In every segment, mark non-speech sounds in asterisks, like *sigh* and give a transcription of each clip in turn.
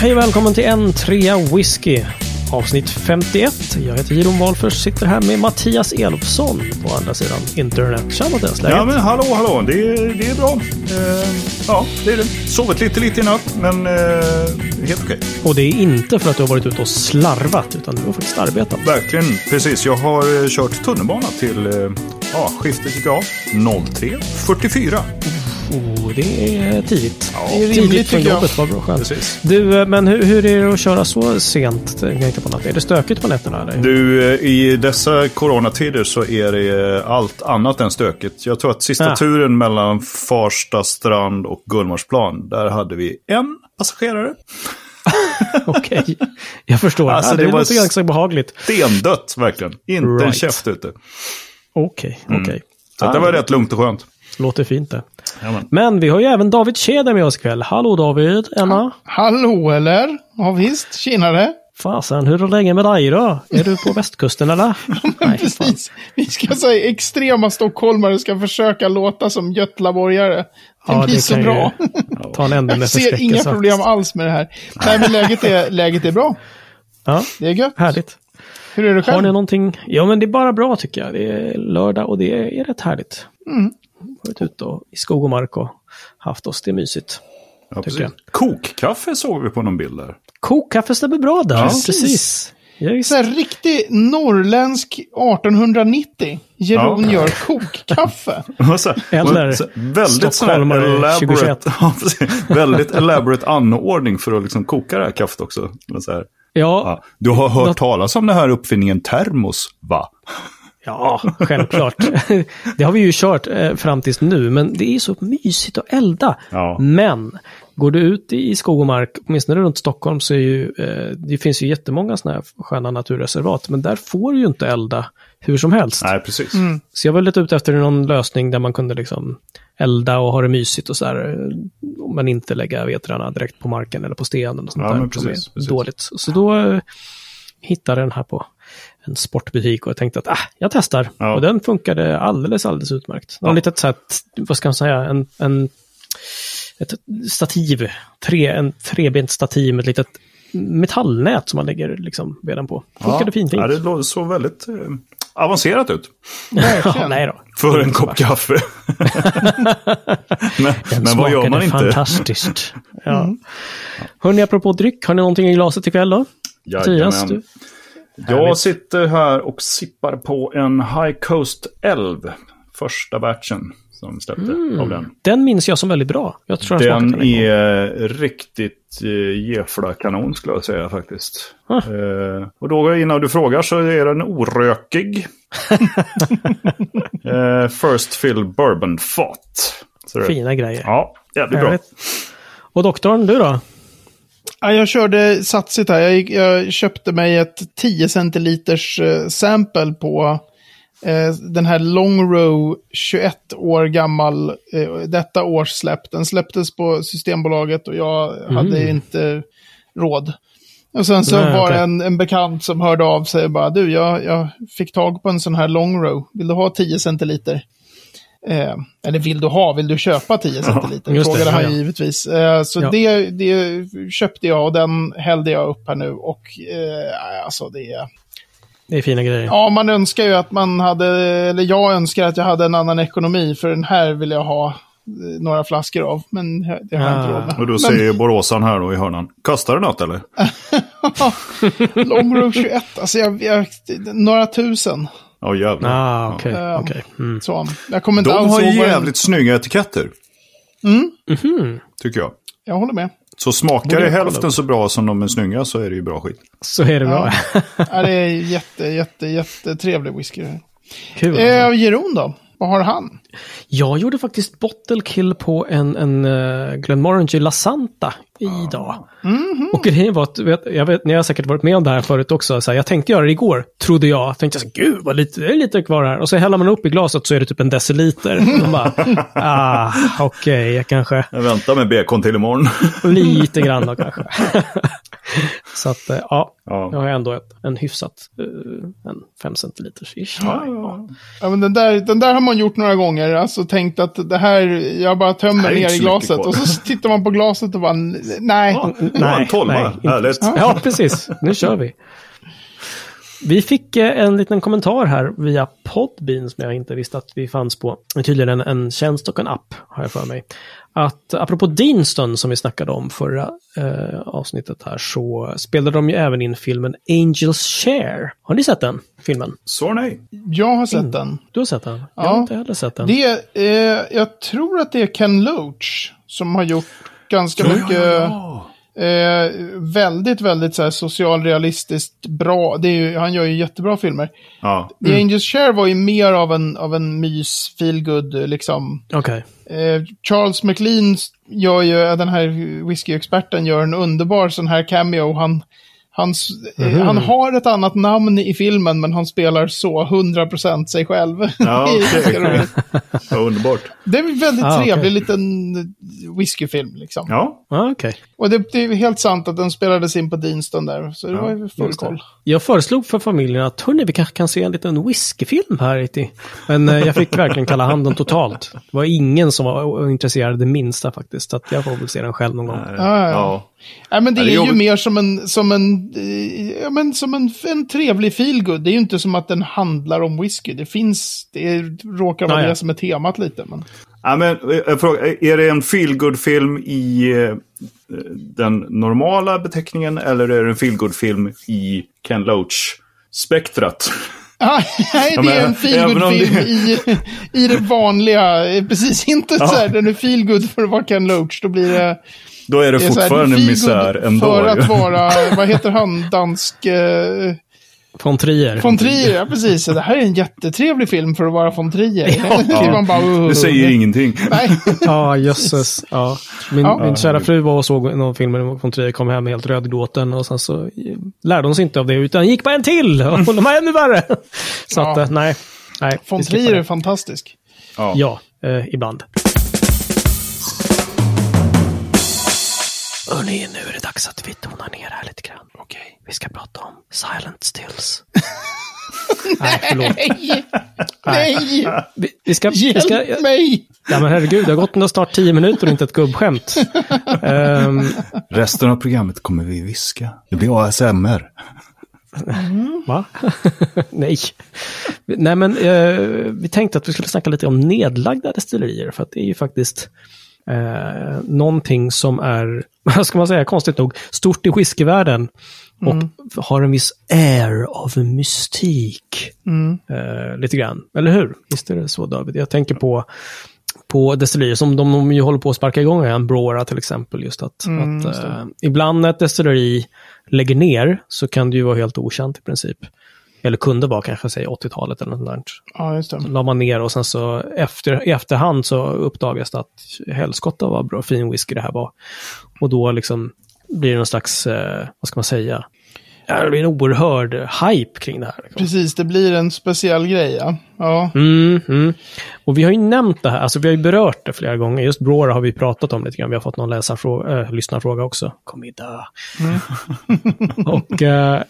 Hej och välkommen till en trea whisky. Avsnitt 51. Jag heter Jiron Wahlfors, sitter här med Mattias Elofsson på andra sidan internet. Tja Mattias, läget? Ja men hallå hallå, det, är- det är bra. Eh, ja, det är det. Sovit lite lite i natt, men eh, helt okej. Och det är inte för att du har varit ute och slarvat, utan du har faktiskt arbetat. Verkligen, precis. Jag har eh, kört tunnelbana till, eh, ja, skiftet gick av 03.44. Oh, det är tidigt. Ja, det är rimligt, tidigt från jobbet, vad bra skönt. Precis. Du, eh, men hur, hur är det att köra så sent på natten? Är det stökigt på nätterna? Eller? Du, eh, i dessa coronatider så är det eh, allt annat än stökigt. Jag tror att sista Ah. turen mellan Farsta strand och Gullmarsplan, där hade vi en passagerare. *laughs* Okej, jag förstår. Alltså, ja, det, det var ganska behagligt. Stendött verkligen. Inte en Right. käft ute. Okej, Mm. okej. Så att det var rätt lugnt och skönt. Låter fint det. Jajamän. Men vi har ju även David Tjäder med oss ikväll. Hallå David, Emma. Hallå eller? Ja visst, tjenare. Fasen, hur är läget med dig då? Är du på *laughs* västkusten eller? Nej, fan. Precis. Vi ska säga extrema stockholmare ska försöka låta som götlaborgare. Det Ja, blir det så bra. ju *laughs* Ta en ände med Jag ser inga problem alls med det här. Nej, men läget är, *laughs* läget är bra. Ja, Det är gött. härligt. Hur är det Har själv? ni någonting? Ja, men det är bara bra tycker jag. Det är lördag och det är rätt härligt. Mm. Varit ute och, i skog och mark och haft oss. Det är mysigt. Ja, precis. Kokkaffe såg vi på någon bild där. Kokkaffe stämmer bra där. Ja. precis. Visst. Så här riktig norrländsk 1890. Jeroen Ja. gör kokkaffe. *laughs* Eller så väldigt stockholmare elaborate, 2021. *laughs* ja, precis. väldigt elaborate anordning för att liksom koka det här kaffet också. Men Så här, Ja, ja. Du har hört talas om den här uppfinningen termos, va? Ja, *laughs* självklart. *laughs* det har vi ju kört eh, fram tills nu, men det är så mysigt att elda. Ja. Men går du ut i skog och mark, åtminstone runt Stockholm, så är ju, eh, det finns ju jättemånga sådana här sköna naturreservat, men där får du ju inte elda hur som helst. Nej, precis. Så jag var lite ute efter någon lösning där man kunde liksom elda och ha det mysigt och så här, eh, men inte lägga vetrarna direkt på marken eller på stenen och sånt Ja, där men som precis, är precis. dåligt. Så då hittade den här på en sportbutik och jag tänkte att ah, jag testar. Ja. Och den funkade alldeles, alldeles utmärkt. Ja. litet så här, vad ska man säga, en, en, ett stativ, tre, en trebent stativ med ett litet metallnät som man lägger liksom veden på. Funkade fint, fint. Ja, det såg väldigt eh, avancerat ut. Ja, *laughs* nej då. För en kopp kaffe. *laughs* men Den men vad gör man inte? *laughs* Mm. fantastiskt. Ja. Hörni, apropå dryck, har ni någonting i glaset ikväll då? Mattias, du? Jag sitter här och sippar på en High Coast Elv. Första batchen som släppte av den. Den minns jag som väldigt bra. Jag tror Den den är riktigt gefla kanon skulle jag säga faktiskt. Ah. Eh, och då innan du frågar så är den orökig. *laughs* Eh, first fill bourbon fat. Fina grejer. Ja, jävligt bra. Och doktorn, du då? Ja, jag körde satsigt här. Jag, gick, jag köpte mig ett 10 centiliters eh, sample på eh, den här Long Row 21 år gammal, eh, detta års släpp. Den släpptes på Systembolaget och jag hade inte råd. Och sen så Nej, var det en, en bekant som hörde av sig och bara, du, jag, jag fick tag på en sån här Long Row. Vill du ha 10 centiliter? Eh, eller vill du ha, vill du köpa 10 centiliter? det, Frågade han ja, ja. givetvis. Eh, så Ja. det, det köpte jag och den hällde jag upp här nu. Och eh, alltså det är... Det är fina grejer. Ja, man önskar ju att man hade, eller jag önskar att jag hade en annan ekonomi. För den här vill jag ha eh, några flaskor av. Men det har jag inte Ah. råd med. Och då säger Boråsan här då i hörnan. Kostar det något eller? *laughs* Long Row 21, alltså jag, jag, några tusen. Ja jävlar. Ah, okej. Ja. Mm. Så, jag kommer inte De alls har ihåg jävligt snygga etiketter. Mhm. Tycker jag. Jag håller med. Så smakar det hälften så bra som de är snygga så är det ju bra skit. Så är det bra. Ja, *laughs* det är jätte, jätte, jättetrevlig whisky. Kul. alltså. Eh, Jeroen då? Vad har han? Jag gjorde faktiskt bottle kill på en, en uh, Glenmorangie La Santa idag. Och grejen var att, vet, jag vet, ni har säkert varit med om det här förut också, så här, jag tänkte göra det igår, trodde jag. Jag tänkte här, gud vad lite, det är lite kvar här. Och så häller man upp i glaset så är det typ en deciliter. Man bara, *laughs* ah, okej, jag kanske, Jag väntar med bacon till imorgon. *laughs* lite grann då kanske. *laughs* Så att, eh, ja, Ja. jag har ändå ett, en hyfsat, eh, en 5 centiliters ish. Ja, Ja. Ja, men den, där, den där har man gjort några gånger. Alltså tänkt att det här, jag bara tömmer ner i glaset. Och så tittar man på glaset och bara, nej. Ja, tolva. inte- Härligt. Ja, precis. Nu kör vi. Vi fick eh, en liten kommentar här via Podbean som jag inte visste att vi fanns på. Tydligen en, en tjänst och en app, har jag för mig. Att apropå Deanston som vi snackade om förra eh, avsnittet här så spelade de ju även in filmen Angels Share. Har ni sett den filmen? Så nej. Jag har sett den. Du har sett den? Jag Ja. har inte heller sett den. Det är, eh, jag tror att det är Ken Loach som har gjort ganska mycket... ja. Eh, väldigt, väldigt så här, socialrealistiskt bra. Det är ju, han gör ju jättebra filmer. ja. The Angels Share var ju mer av en, av en mys, feelgood liksom. Okej. Eh, Charles McLean gör ju, den här whiskyexperten gör en underbar sån här cameo. Han, hans, eh, han har ett annat namn i filmen, men han spelar så 100% sig själv. *laughs* Ja, roligt. ja, underbart. Det är en väldigt Ah, trevlig okej. liten whiskyfilm liksom. Ja, Ah, okej. Och det, det är helt sant att den spelades in på Deanston där, så det Ja, var ju full Just det. Jag föreslog för familjen att hörni, vi kanske kan se en liten whiskyfilm här. ute i-" Men eh, jag fick verkligen kalla handen totalt. Det var ingen som var intresserad det minsta faktiskt. Så att jag får väl se den själv någon gång. ja. ja. ja. Nej, men det Ja, det är är ju mer som en, som en, ja, men som en, en trevlig feelgood. Det är ju inte som att den handlar om whisky. Det finns, det råkar vara Ja, ja. det som är temat lite. Men... Ja, men, eh, jag frågar, är det en feelgood-film i eh, den normala beteckningen eller är det en feelgood-film i Ken Loach-spektrat? *laughs* Ah, nej, det är en feelgood-film det- i, i det vanliga. eh, Precis, inte Ja. så här, den är feelgood för att vara Ken Loach. Då blir det... Då är det, det är här, fortfarande misär ändå. För att vara, vad heter han, dansk... Eh, Von Trier. von Trier, ja precis. Det här är en jättetrevlig film för att vara von Trier. Ja. *laughs* Man bara, uh, Det säger ingenting. Nej. *laughs* Ja, jösses. Ja. Min, Ja. min kära fru var och såg någon film med von Trier, kom hem helt rödgråten och sen så lärde hon sig inte av det utan gick på en till och de var ännu värre. Så Ja. att, eh, nej. nej Von Trier är fantastisk. Ja. Ja, eh, ibland. Hörni, nu är det dags att vi tonar ner här lite grann. Okej. Vi ska prata om Silent Stills. *laughs* nej, förlåt. Nej! Nej! Vi, vi ska... Vi ska Hjälp mig! ja, men herregud, det har gått snart tio minuter och inte ett gubbskämt. Ehm, Resten av programmet kommer vi viska. Det blir ASMR. Va? *laughs* Nej. Nej, men eh, vi tänkte att vi skulle snacka lite om nedlagda destillerier. För att det är ju faktiskt eh, någonting som är, *laughs* vad ska man säga, konstigt nog, stort i whiskyvärlden. Och har en viss air av mystik. Eh, lite grann. Eller hur? Visst är det så, David? Jag tänker på på destillerier som de, de ju håller på att sparka igång igen, Brora till exempel. Just att, att eh, ibland när ett destilleri lägger ner så kan det ju vara helt okänt i princip. Eller kunde vara kanske, säg 80-talet eller något där. Ja, just det. La man ner och sen så efter, i efterhand så uppdagas det att helskotta vad bra fin whisky det här var. Och då liksom blir det någon slags, eh, vad ska man säga, ja, det blir en oerhörd hype kring det här. Liksom. Precis, det blir en speciell grej, ja. Ja, Mm, mm. Och vi har ju nämnt det här, alltså vi har ju berört det flera gånger. Just Brora har vi pratat om lite grann. Vi har fått någon läsarfråga, äh, lyssnarfråga också. Kommer vi dö? och, eh,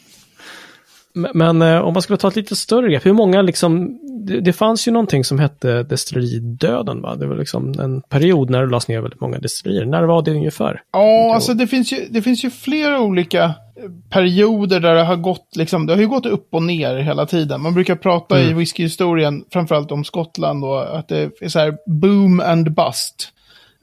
men- eh, om man skulle ta ett lite större grepp, hur många liksom, det, det fanns ju någonting som hette destilleridöden va? Det var liksom en period när det lades ner väldigt många destillerier. När var det ungefär? ja alltså det finns, ju, det finns ju flera olika eh, perioder där det har gått, liksom, det har ju gått upp och ner hela tiden. Man brukar prata i whiskyhistorien, framförallt om Skottland, då, att det är så här boom and bust.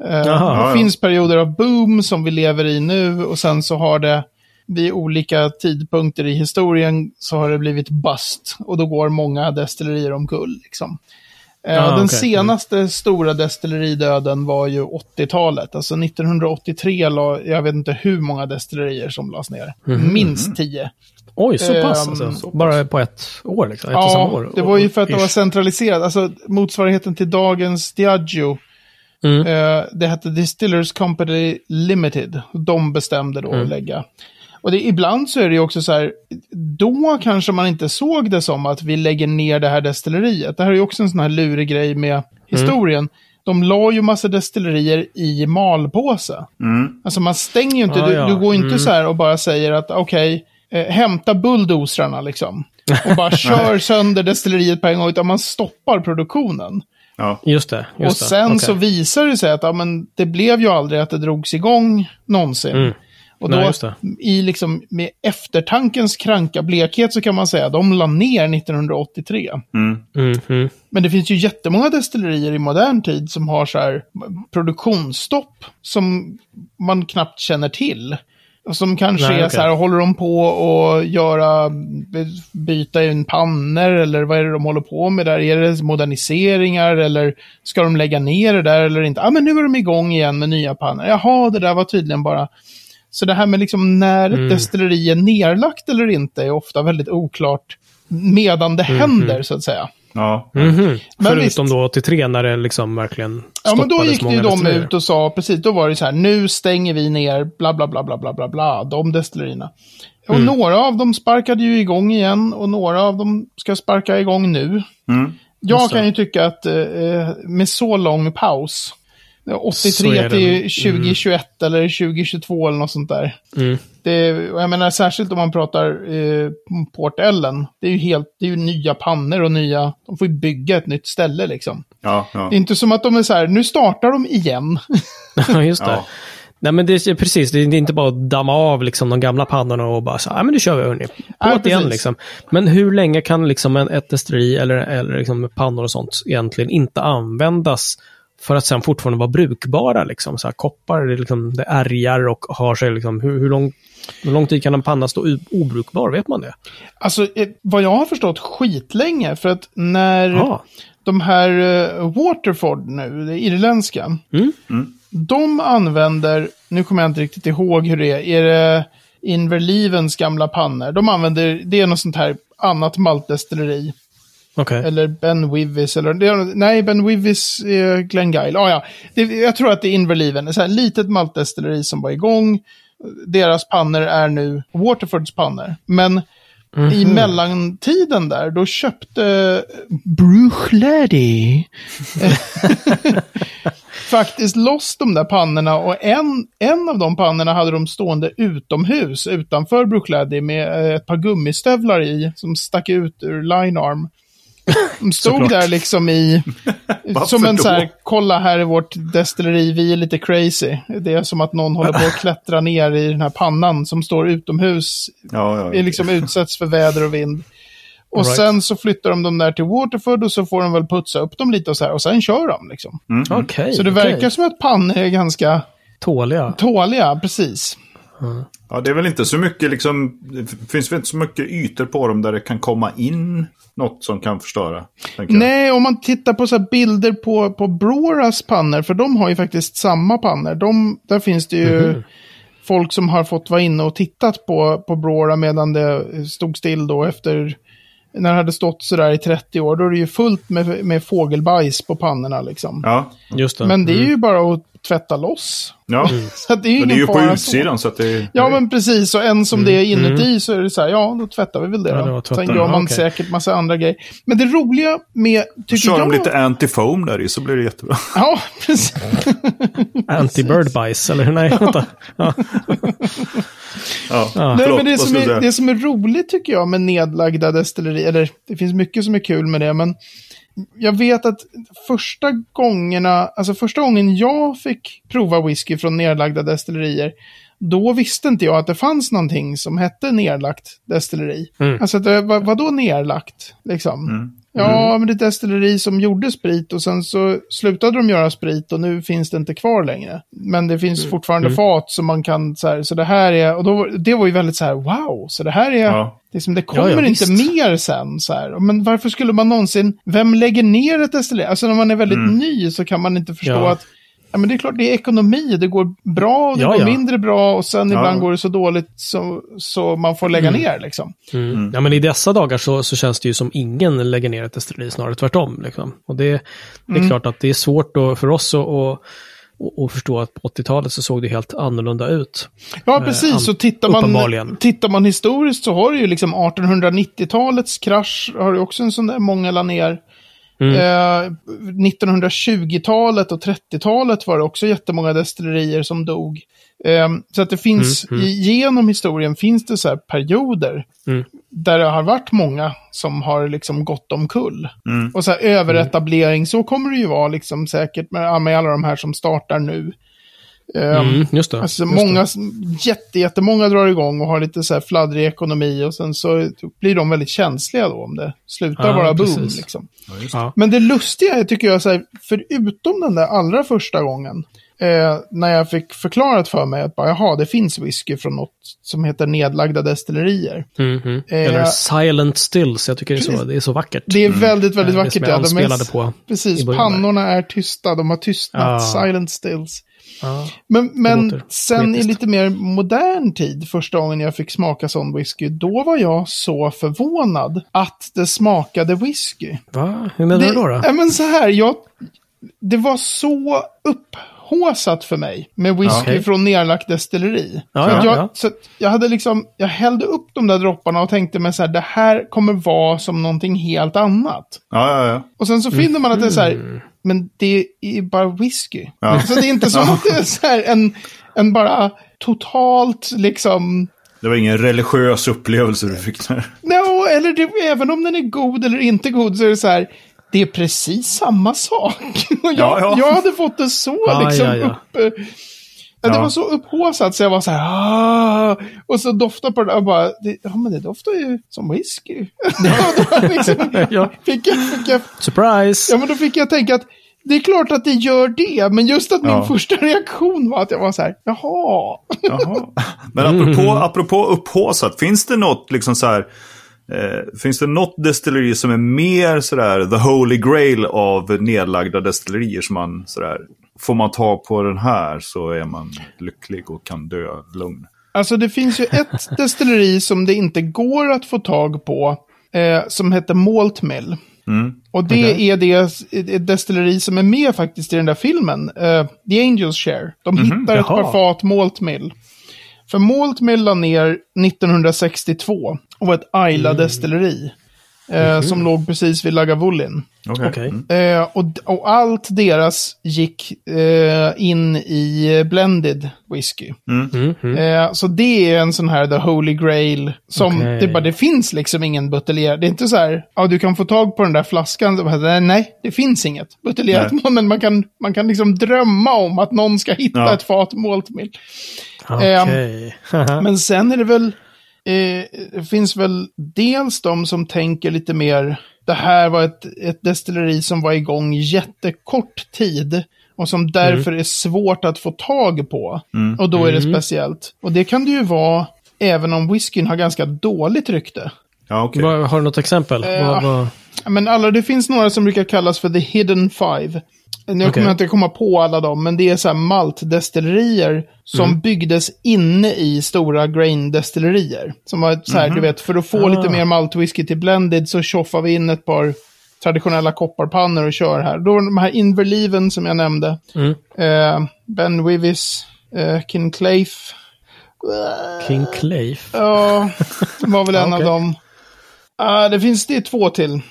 Eh, Jaha. det ja. finns perioder av boom som vi lever i nu och sen så har det vid olika tidpunkter i historien så har det blivit bust och då går många destillerier omkull. Liksom. Eh, Ja, den okej. senaste stora destilleridöden var ju 80-talet. Alltså 1983 la, jag vet inte hur många destillerier som lades ner. Minst 10. Oj, så pass Ehm, alltså. så Bara på ett år liksom? Ett Ja, år. det var ju för att det var centraliserat. Alltså motsvarigheten till dagens Diageo. Mm. Eh, det hette Distillers Company Limited. De bestämde då Mm. att lägga. Och det, ibland så är det ju också så här, då kanske man inte såg det som att vi lägger ner det här destilleriet. Det här är ju också en sån här lurig grej med historien. de la ju massa destillerier i malpåse. Alltså man stänger ju inte, Ah, du, ja. du går inte Mm. så här och bara säger att okej, eh, hämta bulldozrarna liksom. Och bara *laughs* kör sönder destilleriet på en gång, utan man stoppar produktionen. Ja. Just det. Just och det. sen Okej. så visar det sig att ja, men det blev ju aldrig att det drogs igång någonsin. Mm. Och då Nej, just det. i liksom med eftertankens kranka blekhet så kan man säga att de la ner 1983. Mm. Mm, mm. Men det finns ju jättemånga destillerier i modern tid som har så här produktionsstopp som man knappt känner till. Och som kanske Nej, är så här, håller de på att göra, byta in pannor eller vad är det de håller på med där? Är det moderniseringar eller ska de lägga ner det där eller inte? Ja, men nu är de igång igen med nya pannor. Jaha, det där var tydligen bara... Så det här med liksom när Mm. destilleri är nerlagt eller inte är ofta väldigt oklart medan det händer, så att säga. Ja. Mhm. Men Förutom visst. då 83 när det liksom verkligen Ja, men då gick ju de ut och sa, precis, då var det så här, nu stänger vi ner, bla bla bla bla bla bla bla, de destillerierna. Och Mm. några av dem sparkade ju igång igen och några av dem ska sparka igång nu. Mm. Jag kan ju tycka att eh, med så lång paus, 83 är det. till 2021 eller 2022 eller något sånt där. Mm. Det, och jag menar särskilt om man pratar eh, Port Ellen. Det är ju helt, det är ju nya pannor och nya, de får ju bygga ett nytt ställe liksom. Ja, ja. Det är inte som att de är så här, nu startar de igen. *laughs* Ja, just det. Ja. Nej, men det är precis, det är inte bara att damma av liksom de gamla pannorna och bara så här, "Ja, men nu kör vi hörni. På Ja, igen liksom. Men hur länge kan liksom en, ett destilleri eller, eller liksom pannor och sånt egentligen inte användas för att sen fortfarande vara brukbara liksom? Så här, koppar, det, liksom, det ärgar och har sig liksom, hur, hur, lång, hur lång tid kan en panna stå obrukbar? Vet man det? Alltså, eh, vad jag har förstått skitlänge, för att när Ja. de här eh, Waterford nu, det irländska, Mm. de använder, nu kommer jag inte riktigt ihåg hur det är, är det Inverlivens gamla pannor? De använder, det är något sånt här annat maltdestilleri. Okej. Eller Ben Wivis, eller nej, Ben Wivis är Glengyle. Ah, ja, det, jag tror att det är Inverliven, ett litet maltdestilleri som var igång. Deras pannor är nu Waterfords pannor. Men i mellantiden där, då köpte Bruchlady *laughs* faktiskt loss de där pannorna och en, en av de pannorna hade de stående utomhus utanför Bruchlady med eh, ett par gummistövlar i som stack ut ur linearm. De *laughs* stod där liksom i, *laughs* som en då? så här, kolla här är vårt destilleri, vi är lite crazy. Det är som att någon håller på att *laughs* klättra ner i den här pannan som står utomhus, Ja, ja. är liksom utsätts för väder och vind. Och right. sen så flyttar de dem där till Waterford och så får de väl putsa upp dem lite och så här och sen kör de liksom. Okej. Så det okej. verkar som att pannor är ganska Tåliga. tåliga, precis. Ja, det är väl inte så mycket liksom, det finns väl inte så mycket ytor på dem där det kan komma in något som kan förstöra. Nej, om man tittar på så här bilder på, på Broras pannor, för de har ju faktiskt samma pannor. De, där finns det ju folk som har fått vara inne och tittat på, på Brora medan det stod still då efter, när det hade stått sådär i 30 år, då är det ju fullt med, med fågelbajs på pannorna liksom. Ja, Just det. Men det är ju bara att tvätta loss. ja. *laughs* Så det är ju men det är ju på så. utsidan så att det Ja, men precis. Och en som det är inuti så är det så här, ja, då tvättar vi väl det Ja, det då. Sen gör man okej. säkert massa andra grejer. Men det roliga med, tycker Kör jag... de lite anti-foam där i så blir det jättebra. *laughs* Ja, precis. *laughs* Anti-bird bajs, eller nej, vänta. Ja. Ja, Ja. Nej, förlåt, men det som, är, det som är roligt tycker jag med nedlagda destillerier, eller det finns mycket som är kul med det, men jag vet att första gångerna, alltså första gången jag fick prova whisky från nedlagda destillerier, då visste inte jag att det fanns någonting som hette nedlagt destilleri. Mm. Alltså, det, vad, vadå nedlagt? Liksom. Mm. Ja, men det är ett destilleri som gjorde sprit och sen så slutade de göra sprit och nu finns det inte kvar längre. Men det finns fortfarande fat som man kan, så här, så det här är, och då, det var ju väldigt så här, wow, så det här är, Ja. liksom, det kommer ja, inte visst. mer sen. Så här. Men varför skulle man någonsin, vem lägger ner ett destilleri? Alltså när man är väldigt Mm. ny så kan man inte förstå Ja. att Ja, men det är klart, det är ekonomi. Det går bra och det Ja, går ja. mindre bra och sen Ja. ibland går det så dåligt så, så man får lägga ner liksom. Mm. Ja, men i dessa dagar så, så känns det ju som ingen lägger ner ett destilleri, snarare tvärtom. Liksom. Och det, det är klart att det är svårt då för oss att, att, att förstå att på 80-talet så såg det helt annorlunda ut. Ja, Eh, precis. Och tittar man, tittar man historiskt så har det ju liksom 1890-talets krasch har ju också en sån där många la ner. Eh, 1920-talet och 30-talet var det också jättemånga destillerier som dog. Eh, så att det finns, Mm, i- genom historien finns det så här perioder Mm. där det har varit många som har liksom gått omkull. Mm. Och så här överetablering, så kommer det ju vara liksom säkert med, med alla de här som startar nu. Eh, Mm, just det. Alltså just många, det. jätte, jättemånga drar igång och har lite så här fladdrig ekonomi och sen så blir de väldigt känsliga då om det slutar Ja, vara boom. precis. Liksom. Ja. Men det lustiga är, tycker jag, så här, förutom den där allra första gången, eh, när jag fick förklarat för mig att bara, jaha, det finns whisky från något som heter nedlagda destillerier. Mm, mm. Eh, Eller Silent Stills, jag tycker det är så, det är så vackert. Det är väldigt, väldigt Eh, det vackert. som jag ja. De är- på Precis, där. pannorna är tysta, de har tystnat, Ja. silent stills. Ja. Men, men sen i lite mer modern tid, första gången jag fick smaka sån whisky, då var jag så förvånad att det smakade whisky. Va? Hur menar Det, du då? då? Ja, men så här, jag, det var så upphåsat för mig med whisky Okej. från nerlagt destilleri. Ja, att ja, jag, ja. Så jag hade liksom, jag hällde upp de där dropparna och tänkte mig så här, det här kommer vara som någonting helt annat. Ja, ja, ja. Och sen så finner man att det är så Mm. här, men det är bara whisky. Ja. Så det är inte som *laughs* att det är så här en, en bara totalt liksom, Det var ingen religiös upplevelse du fick där. no, eller det, även om den är god eller inte god så är det så här, det är precis samma sak. *laughs* Och jag, Ja, ja. jag hade fått det så liksom ja, ja. upp... Ja, det var så upphaussat så jag var så här, ah! och så doftade på det och bara, det, ja men det doftar ju som whisky. *laughs* Liksom, *laughs* Ja. fick, jag, fick jag Surprise! Ja, men då fick jag tänka att det är klart att det gör det, men just att min Ja. första reaktion var att jag var så här, jaha. Jaha. Men apropå, apropå upphaussat, finns det något liksom så här... Eh, finns det något destilleri som är mer sådär the holy grail av nedlagda destillerier som man sådär... Får man ta på den här så är man lycklig och kan dö lugn. Alltså det finns ju ett *laughs* destilleri som det inte går att få tag på, eh, som heter Malt Mill. Mm. Och det Okej. är det ett destilleri som är med faktiskt i den där filmen, eh, The Angels Share. De hittar ett Jaha. par fat Malt Mill. För Malt Mill la ner 1962 och ett Ayla-destilleri. Eh, Som låg precis vid Lagavulin. Okej. Okej. Mm. Eh, och, och allt deras gick eh, in i blended whisky. Mm, mm. Eh, så det är en sån här the holy grail. Som Okej. det, bara, det finns liksom ingen buteljerad. Det är inte så här, ja du kan få tag på den där flaskan. Så bara, nej, det finns inget buteljerat. *laughs* Men man kan, man kan liksom drömma om att någon ska hitta Ja. ett fat malt mill. Okej. *laughs* Men sen är det väl, eh, det finns väl dels de som tänker lite mer, det här var ett, ett destilleri som var igång jättekort tid och som därför är svårt att få tag på. Och då är det speciellt. Och det kan det ju vara även om whiskyn har ganska dåligt rykte. Ja, okej. Vad- Har du något exempel? Eh, vad- Ja, Men alla, det finns några som brukar kallas för the hidden five. Nu Okej. kommer jag inte komma på alla dem, men det är så här maltdestillerier som Mm. byggdes inne i stora grain-destillerier. Som var så här, du vet, för att få Ah. lite mer maltwhisky till blended så tjoffar vi in ett par traditionella kopparpannor och kör här. Då de här Inverleven som jag nämnde. Mm. Eh, ben Wivis, eh, Kinclaife. King Claif? Ja, det var väl en *laughs* Okej. av dem. Ah, det finns, det är två till.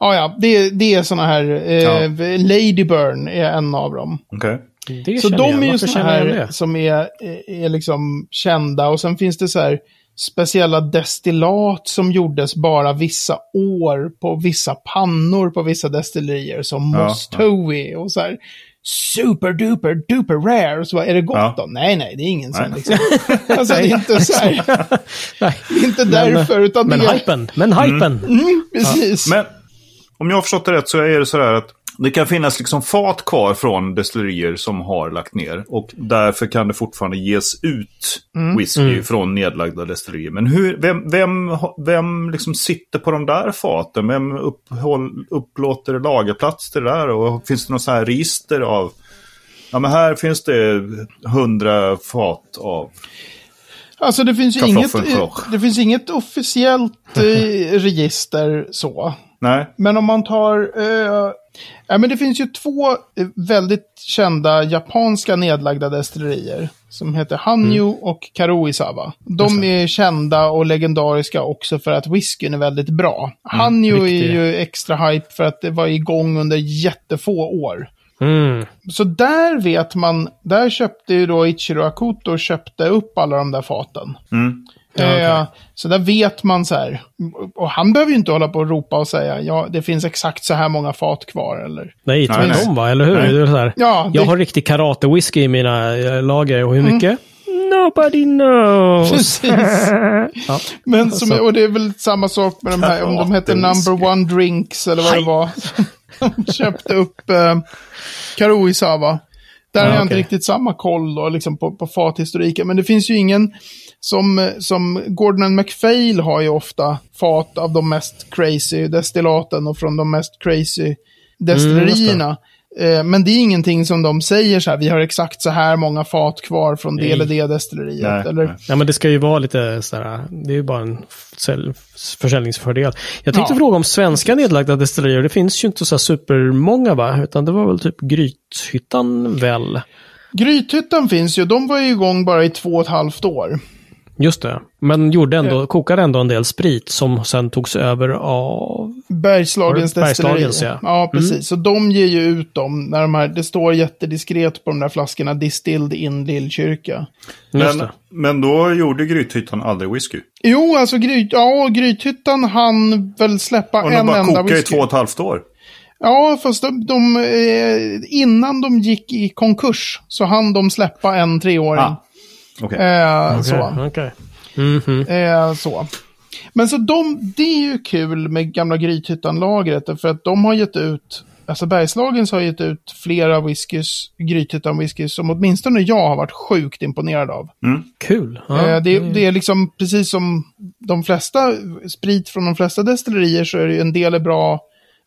Ah, ja, det, det är såna här, eh, Ja. Ladyburn är en av dem. Okej. Det Så de är ju jag här som är, är liksom kända. Och sen finns det så här speciella destillat som gjordes bara vissa år på vissa pannor på vissa destillerier. Som Ja, Mostowi och så här super duper duper rare. Och så bara, är det gott Ja. då? Nej, nej, det är ingen sån Nej. liksom. *laughs* Alltså det är inte så här, *laughs* Nej. det är inte Men- därför utan Men det är... hypen, men hypen. Mm, precis. Men om jag har förstått det rätt så är det sådär att det kan finnas liksom fat kvar från destillerier som har lagt ner. Och därför kan det fortfarande ges ut whisky från nedlagda destillerier. Men hur, vem, vem, vem liksom sitter på de där faten? Vem upphåll, upplåter lagerplats till det där? Och finns det något så här register av... Ja men här finns det hundra fat av... Alltså det finns ju inget, det finns inget officiellt eh, *laughs* register så. Nej. Men om man tar... Eh, ja, men det finns ju två eh, väldigt kända japanska nedlagda destillerier. Som heter Hanyu och Karuisawa. De är kända och legendariska också för att whiskyn är väldigt bra. Hanyu är riktig. ju extra hype för att det var igång under jättefå år. Mm. Så där vet man, där köpte ju då Ichiro Akuto köpte upp alla de där faten. Mm. Eh, Så där vet man så här. Och han behöver ju inte hålla på och ropa och säga ja, det finns exakt så här många fat kvar. Eller. Nej, tvärtom va? Eller hur? Nej. Det är så här. Ja, det- Mm. Jag har riktig karate-whisky i mina eh, lager. Och hur mycket? Nobody knows. Precis. *laughs* ja. Men som, Alltså. och det är väl samma sak med de här, om de hette. Number One Drinks eller vad det var. *laughs* De köpte upp eh, Karuisawa. Där Ja, har jag inte okej. riktigt samma koll då, liksom på, på fathistoriken. Men det finns ju ingen, som, eh, som Gordon and MacPhail har ju ofta fat av de mest crazy destillaten och från de mest crazy destillerierna. Eh, Men det är ingenting som de säger så här, vi har exakt så här många fat kvar från det eller det destilleriet. Nej, eller, nej. Ja, men det ska ju vara lite sådär, det är ju bara en sälj- försäljningsfördel. Jag tänkte Ja. fråga om svenska nedlagda destillerier. Det finns ju inte så här supermånga va? Utan det var väl typ Grythyttan väl? Grythyttan finns ju, de var ju igång bara i två och ett halvt år. Just det. Men gjorde ändå, kokade ändå en del sprit som sen togs över av... Bergslagens destilleri. ja. Mm. Ja, precis. Så de ger ju ut dem när de här, det står jättediskret på de där flaskorna, distilled in Lillkyrka. Men, men då gjorde Grythyttan aldrig whisky. Jo, alltså Gryt, ja, Grythyttan han väl släppa Och de en bara enda kokade i whisky. två och ett halvt år. Ja, fast de, de eh, innan de gick i konkurs så hann de släppa en treåring. Ah, Okej. Eh, så. Okej, okej. Mhm. Eh, så. Men så de, det är ju kul med gamla Grythyttan-lagret, för att de har gett ut, alltså Bergslagens har gett ut flera whiskys, Grythyttan-whiskys, som åtminstone jag har varit sjukt imponerad av. Kul. Ja, eh, det, det är liksom precis som de flesta, sprit från de flesta destillerier så är det ju en del är bra,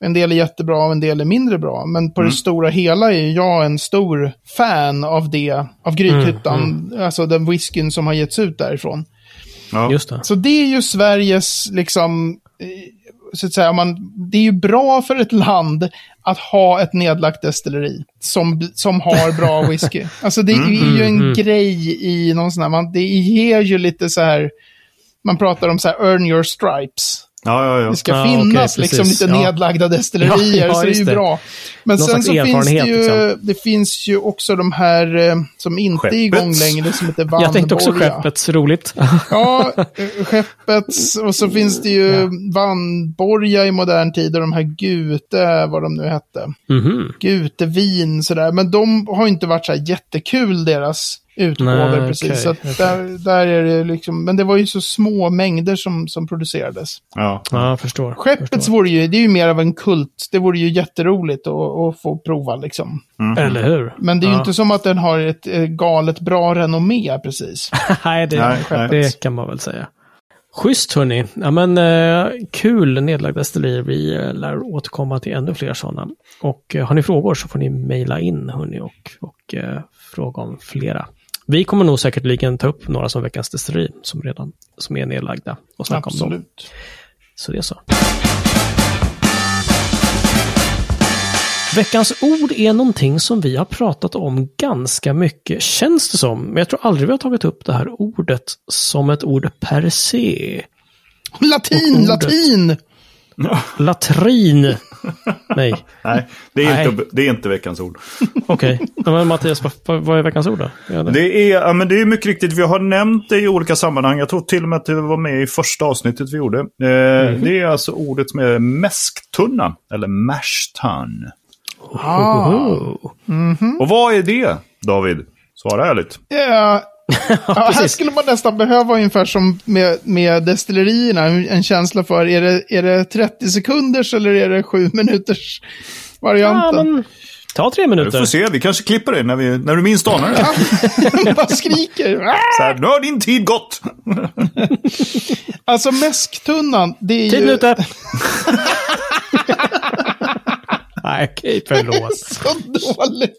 en del är jättebra och en del är mindre bra. Men på det stora hela är jag en stor fan av det, av Grythyttan, alltså den whiskyn som har getts ut därifrån. Ja. Just det. Så det är ju Sveriges, liksom, eh, så att säga, man, det är ju bra för ett land att ha ett nedlagt destilleri som, som har bra *laughs* whisky. Alltså det är ju en grej i någon sån här, man, det ger ju lite så här, man pratar om så här earn your stripes. Ja, ja, ja. Det ska Ja, finnas liksom precis. lite Ja. nedlagda destillerier, Ja, ja, så det är ju det. bra. Men Någon sen så finns det ju, liksom. det finns ju också de här eh, som inte är igång Skeppets. längre, som heter Jag tänkte också Vanborga. skeppets, roligt. Ja, eh, skeppets och så finns det ju Vanborga i modern tid och de här Gute, vad de nu hette. Mhm. Gutevin sådär. Men de har inte varit så här jättekul deras utgåvor Nej, precis. okej, så att där, där är det liksom, men det var ju så små mängder som, som producerades. ja. Ja, jag förstår. Skeppets förstår. vore ju, det är ju mer av en kult. Det vore ju jätteroligt att, att få prova liksom. Eller hur? Men det är ju Ja. inte som att den har ett eh, galet bra renommé precis. *laughs* Nej, det, Nej, nej. det kan man väl säga. Schysst hörni. Ja, men eh, kul nedlagda destillerier. Vi eh, lär återkomma till ännu fler sådana. Och eh, har ni frågor så får ni mejla in hörni och, och eh, fråga om flera. Vi kommer nog säkerligen ta upp några som veckans destilleri som redan som är nedlagda och snacka om dem. Så det är så. Veckans ord är någonting som vi har pratat om ganska mycket, känns det som. Men jag tror aldrig vi har tagit upp det här ordet som ett ord per se. Latin, ordet. latin! Latrin. *laughs* Nej, Nej, det är, Nej. Inte, det är inte veckans ord. *laughs* okej. Ja, Men Mattias, vad, vad är veckans ord då? Det- Det är, ja, men det är mycket riktigt, vi har nämnt det i olika sammanhang. Jag tror till och med att det var med i första avsnittet vi gjorde. Eh, Det är alltså ordet som är mäsktunna, eller mash tun. Ah. Oh. Och vad är det, David? Svara ärligt. Ja, *laughs* ja, här skulle man nästan behöva ungefär som med, med destillerierna, en känsla för, är det, är det 30 sekunders eller är det 7 *laughs* minuters Ja, varianten? men ta tre Du minuter. får se, vi kanske klipper det när, vi, när du minst anar det. *laughs* Bara skriker. Så här, nu har din tid gått. Alltså mäsktunnan, det är Tio ju minuter. Nej, okej, förlåt. så dåligt.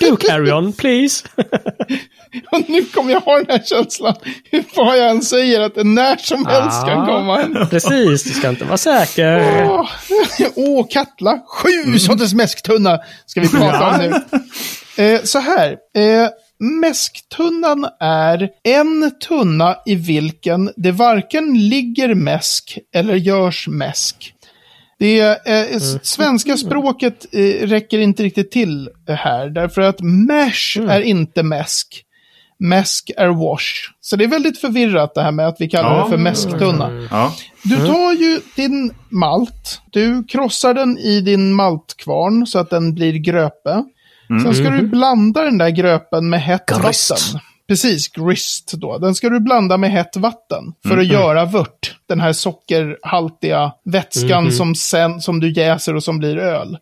Do carry on, please. *laughs* och nu kommer jag ha den här känslan, hur vad jag än säger, att det när som helst kan komma en. Precis, du ska inte vara säker. Åh, Åh, Katla, sju sorters mäsktunna ska vi prata om nu. Eh, så här, eh, mäsktunnan är en tunna i vilken det varken ligger mäsk eller görs mäsk. Det är, eh, svenska språket eh, räcker inte riktigt till här, därför att mash är inte mäsk. Mäsk är wash. Så det är väldigt förvirrat det här med att vi kallar Ja. det för mäsktunna. Ja. Du tar ju din malt, du krossar den i din maltkvarn så att den blir gröpe. Sen ska du blanda den där gröpen med hett Grist. vatten. Precis, grist då. Den ska du blanda med hett vatten för att göra vört. Den här sockerhaltiga vätskan som, sen, som du jäser och som blir öl.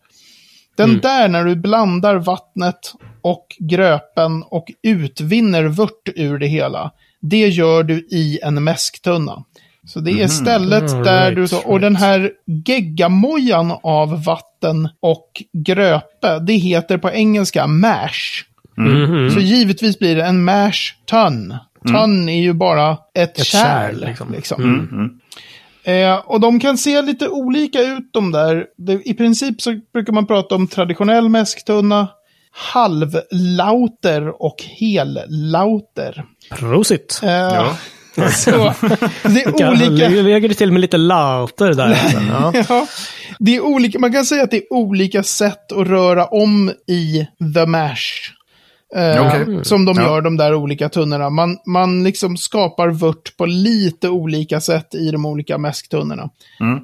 Den där när du blandar vattnet och gröpen och utvinner vört ur det hela. Det gör du i en mäsktunna. Så det är stället Mm, där right, du... Så, och den här geggamojan av vatten och gröpe, det heter på engelska mash. Mhm. Så givetvis blir det en mash tun. Tun är ju bara ett, Ett kärl. kärl, liksom. liksom. Eh, och de kan se lite olika ut de där. Det, I princip så brukar man prata om traditionell mäsktunna, halvlauter och hellauter. Prosit. Eh, Ja. *laughs* Så, det är *laughs* olika. lägger det till med lite lauter där. *laughs* Ja. Ja, det är olika. Man kan säga att det är olika sätt att röra om i the mash. Eh, Okej. Som de Ja. gör, de där olika tunnorna. Man, man liksom skapar vört på lite olika sätt i de olika mäsktunnorna.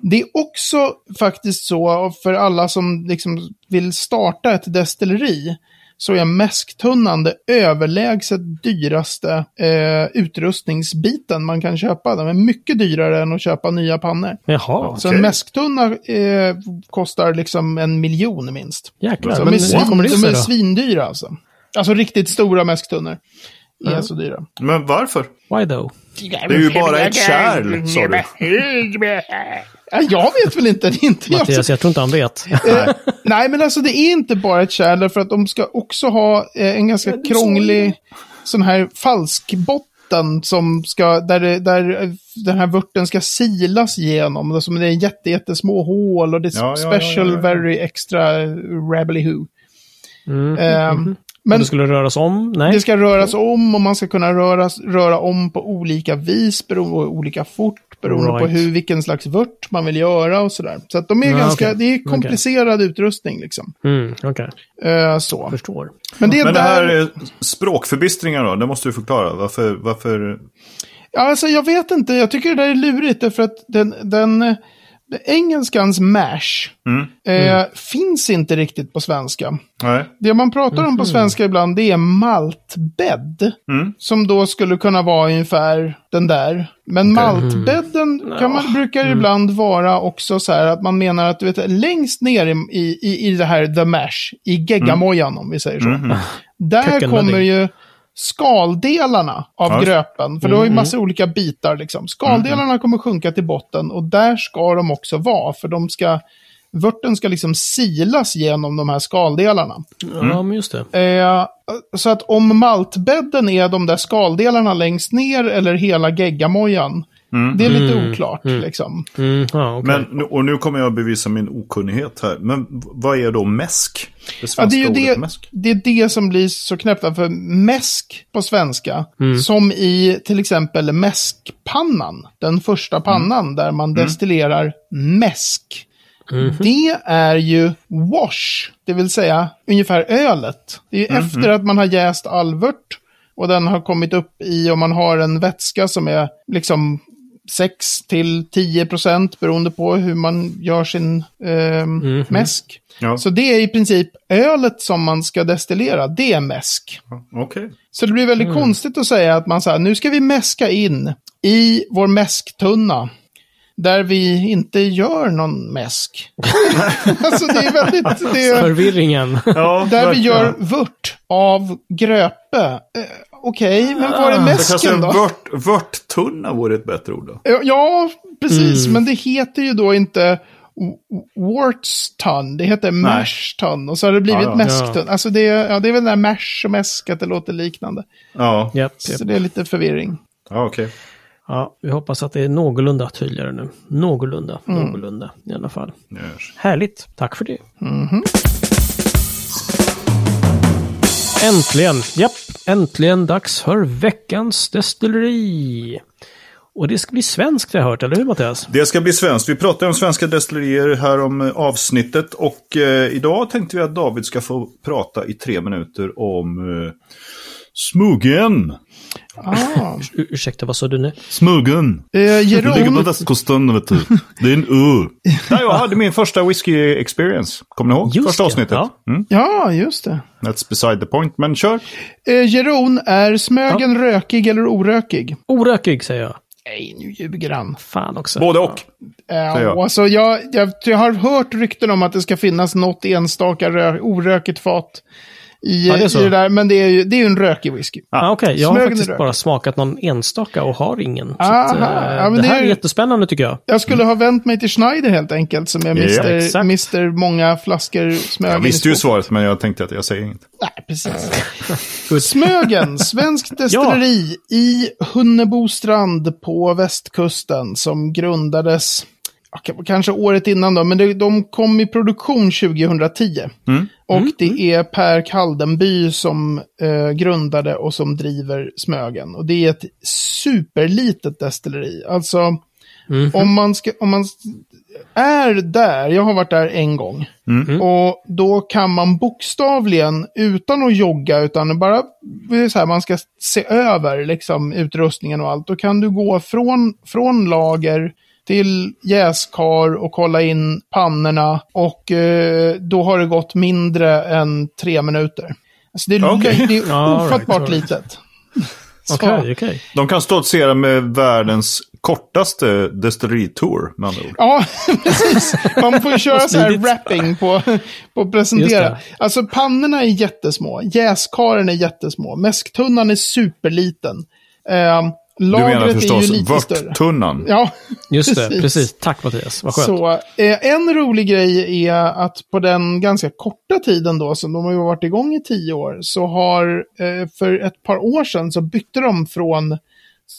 Det är också faktiskt så, för alla som liksom vill starta ett destilleri, så är mäsktunnan det överlägset dyraste eh, utrustningsbiten man kan köpa. Den är mycket dyrare än att köpa nya pannor. Jaha, Så Okej. en mäsktunna eh, kostar liksom en miljon minst. jäklar. De Men är, svin, de är svindyra alltså. Alltså riktigt stora mäsktunnor är så dyra. Men varför? Why though? Det är ju bara ett kärl, sa du. Ja, jag vet väl inte. Det är inte jag Mattias, jag tror inte han vet. Eh, nej, men alltså det är inte bara ett kärl, för att de ska också ha eh, en ganska krånglig sån här falskbotten som ska, där, det, där eh, den här vörten ska silas igenom. Som det är jätte, jättesmå hål och det är Ja, special, ja, ja, ja. very extra rabbly who. Mm. Ehm, Men det skulle röras om? Nej. det ska röras om och man ska kunna röra, röra om på olika vis, beroende på olika fort, beroende på Right. hur, vilken slags vört man vill göra och sådär. Så att de är Ja, ganska, okej. det är komplicerad utrustning liksom. Mm, Okej, Eh, så. förstår. Men det är Men det där... här är språkförbistringar då, det måste du förklara. Varför, varför... Ja, alltså jag vet inte, jag tycker det där är lurigt därför att den, den, engelskans mash eh, finns inte riktigt på svenska. Nej. Det man pratar om på svenska ibland det är maltbädd. Som då skulle kunna vara ungefär den där. Men maltbädden kan man, brukar ibland vara också så här att man menar att du vet, längst ner i, i, i det här the mash, i geggamojan om vi säger så. Där kommer ju skaldelarna av Ja. gröpen. För du har ju massa olika bitar liksom. Skaldelarna kommer sjunka till botten och där ska de också vara. För de ska, vörten ska liksom silas genom de här skaldelarna. Ja, men just det. Eh, så att om maltbädden är de där skaldelarna längst ner eller hela geggamojan. Det är lite oklart liksom. Mm, ja, okej. Men, och nu kommer jag bevisa min okunnighet här. Men vad är då mäsk? Det Ja, svenska det, är det, mäsk. det är det som blir så knäppt. För mäsk på svenska, som i till exempel mäskpannan, den första pannan där man destillerar mäsk. Det är ju wash, det vill säga ungefär ölet. Det är ju efter att man har jäst allvört och den har kommit upp i, om man har en vätska som är liksom 6 till 10 procent beroende på hur man gör sin ehm, mäsk. Ja, Så det är i princip ölet som man ska destillera, det är mäsk. okej. Så det blir väldigt konstigt att säga att man säger nu ska vi mäska in i vår mäsktunna. Där vi inte gör någon mäsk. *laughs* alltså det är väldigt... Det är, Förvirringen. Där vi gör vört av gröpe. Eh, Okej, men var är Det kanske mäsken en då? vört, vörttunna vore ett bättre ord då. Ja, Ja, precis. Men det heter ju då inte Wartston. Det heter Mashton. Och så har det blivit Ja, ja. Mäskton. Alltså det, är- ja, det är väl den där Mash och Mäsk, att det låter liknande. Ja, Japp, Så japp. det är lite förvirring. ja okej. Ja, vi hoppas att det är någorlunda tydligare nu. Någorlunda, någorlunda i alla fall. Yes. Härligt, tack för det. Äntligen, japp, äntligen dags för veckans destilleri. Och det ska bli svenskt har jag hört, eller hur Mattias? Det ska bli svenskt. Vi pratar om svenska destillerier här om eh, avsnittet. Och eh, idag tänkte vi att David ska få prata i tre minuter om eh, Smugen. Ah. Ur ursäkta, vad sa du nu? Smugen. Eh, Det ligger på Jeroen, västkusten, vet du. Det är en ö. Där jag hade min första whisky experience. Kommer ni ihåg? Just första det, avsnittet. ja. Mm, ja, just det. that's beside the point. Men kör. Eh, Jeroen, är Smögen rökig eller orökig? Orökig, säger jag. Nej, nu ljuger han. Fan också. Både och. Säger jag. alltså, jag, jag, jag har hört rykten om att det ska finnas något enstaka rö, orökigt fat i, Ja, det är i så. det där. Men det är ju det är ju en rökig whisky. Ah, Okej, jag har Smögen faktiskt bara smakat någon enstaka och har ingen. Så Aha, att, eh, ja, men det det här är- är jättespännande tycker jag. Jag skulle ha vänt mig till Schneider helt enkelt, som är Ja, Mr. exakt. Mr. Många flaskor Smögen. Jag visste ju svaret, men jag tänkte att jag säger inget. Nej, precis. *laughs* Smögen, svenskt *laughs* destilleri i Hunnebostrand på västkusten som grundades ja, kanske året innan då, men det, de kom i produktion 2010. Och det är Per Kaldenby som eh, grundade och som driver Smögen. Och det är ett superlitet destilleri. Alltså, om man ska, om man är där, jag har varit där en gång. Och då kan man bokstavligen, utan att jogga, utan bara så här, man ska se över liksom, utrustningen och allt. Då kan du gå från, från lager till jäskar och kolla in pannorna. Och eh, då har det gått mindre än tre minuter. Alltså det är, Okej. det är ofattbart right. litet. *laughs* Okej, okej. De kan stoltsera med världens kortaste destilleritour, med andra ord. Ja, *laughs* precis. Man får ju *laughs* köra så här wrapping på, på att presentera. Alltså pannorna är jättesmå, jäskaren är jättesmå, mäsktunnan är superliten. Eh, Du menar lagret är ju förstås lite större. vörttunnan. Ja, *laughs* Just det, precis. Tack Mattias, vad skönt. Så, eh, en rolig grej är att på den ganska korta tiden då, som de har ju varit igång i tio år, så har eh, för ett par år sedan så bytte de från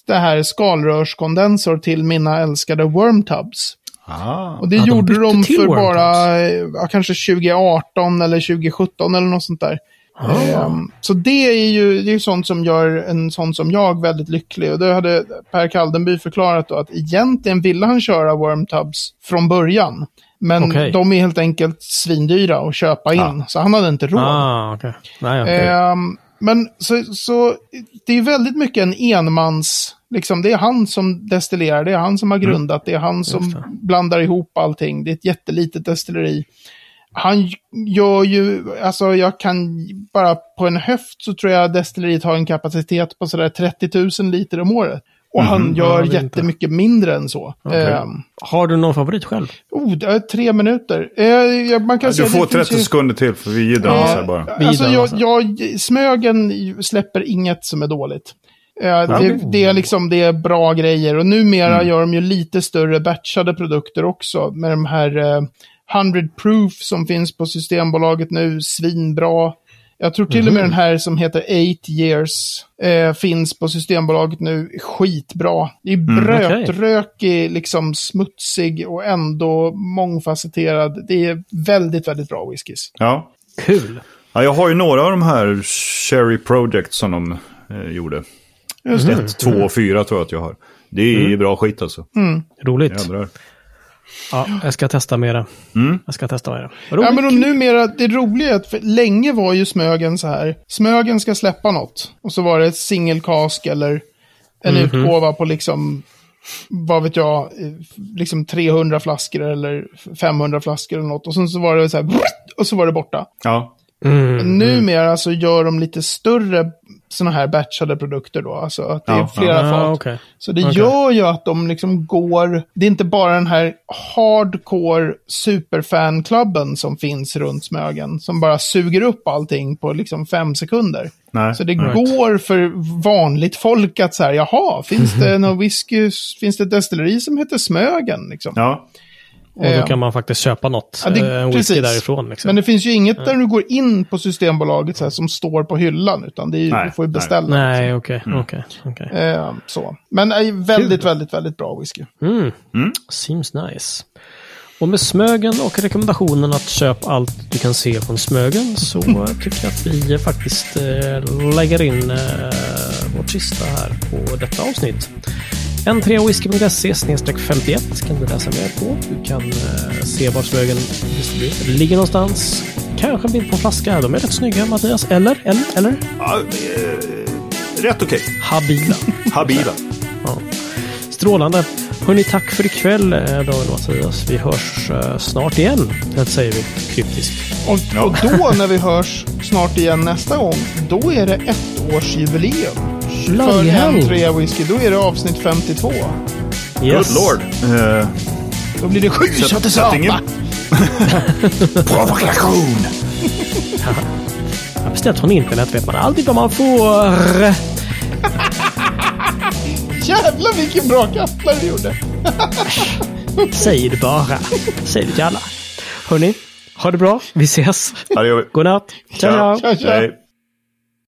det här skalrörskondensor till mina älskade wormtubs. Ah. Och det Ja, de gjorde de till för bara eh, ja, kanske 2018 eller 2017 eller något sånt där. Ah. Ehm, så det är ju det är sånt som gör en sån som jag väldigt lycklig. Och det hade Per Kaldenby förklarat då att egentligen ville han köra Wormtubs från början. Men Okej. de är helt enkelt svindyra att köpa in. Så han hade inte råd. Ah, okej. Nej, okej. Ehm, men så, så det är väldigt mycket en enmans, liksom det är han som destillerar, det är han som har grundat, det är han som blandar ihop allting, det är ett jättelitet destilleri. Han gör ju, alltså jag kan bara på en höft så tror jag destilleriet har en kapacitet på sådär 30 000 liter om året. Och han Ja, gör det är inte- jättemycket mindre än så. Ehm, Har du någon favorit själv? oh, det är tre minuter. Eh, ja, man kan Du säga, får det finns 30 ju- sekunder till, för vi jiddrar Ja, här bara. Alltså, jag, jag, Smögen släpper inget som är dåligt. Eh, det, Okej. det, är liksom, det är bra grejer. Och numera Mm. gör de ju lite större batchade produkter också. Med de här eh, 100 proof som finns på Systembolaget nu. Svinbra. Jag tror till och med den här som heter 8 years eh, finns på Systembolaget nu. Skitbra. Det är brötrökig, liksom smutsig och ändå mångfacetterad. Det är väldigt, väldigt bra whiskys. Ja. Kul. ja, jag har ju några av de här Cherry Project som de eh, gjorde. Just det. Ett, två och fyra tror jag att jag har. Det är bra skit alltså. Roligt. Jädrar. Ja, jag ska testa mera. Mm. Jag ska testa mera. Ja, Roligt. men och numera, det roliga är att för länge var ju Smögen så här. Smögen ska släppa något. Och så var det ett single cask eller en utgåva på liksom, vad vet jag, liksom 300 flaskor eller 500 flaskor eller något. Och sen så var det så här, och så var det borta. Ja. Mm. Numera så gör de lite större sådana här batchade produkter då. Alltså att det är Ja, flera Ah, fat. okej. Så det Okej. gör ju att de liksom går, det är inte bara den här hardcore superfanklubben som finns runt Smögen, som bara suger upp allting på liksom fem sekunder. Nej. Så det Right. går för vanligt folk att så här, jaha, finns det *laughs* någon whisky, finns det ett destilleri som heter Smögen? Liksom. Ja. Och då Eh, kan man faktiskt köpa något. Ja, det- eh, en whisky precis. därifrån. Liksom. Men det finns ju inget där du går in på Systembolaget så här, som står på hyllan, utan det är ju, Nej, du får ju beställa. Nej, okej. okej, okej. Eh, så. Men eh, väldigt, väldigt, väldigt bra whisky. Mm. Seems nice. Och med Smögen och rekommendationen att köpa allt du kan se från Smögen så tycker jag att vi faktiskt eh, lägger in eh, vårt sista här på detta avsnitt. n3whisky.se 51 kan du läsa mer på. Du kan eh, se var Smögen ligger någonstans. Kanske en bild på en flaska. De är rätt snygga Mattias. Eller? Eller? Eller? Ja, eh, rätt okej. Habila. Habila. Ja. Strålande. Hörni, tack för ikväll, eh, David och Mattias. Vi hörs eh, snart igen. Det säger vi kryptiskt. Och, och då när vi hörs snart igen nästa gång, då är det ettårsjubileum. För en trea whisky, då är det avsnitt 52. Good lord. Eh, Då blir det sju sätt- sorters sätt ingen- apa. *laughs* Provokation! Jag har beställt från internet vet man aldrig vad man får. Jävlar vilken bra kattlar vi gjorde. *laughs* Säg det bara. Säg det till alla. Hörni, ha det bra. Vi ses. Godnatt. Ciao, ciao. Tja. Hej.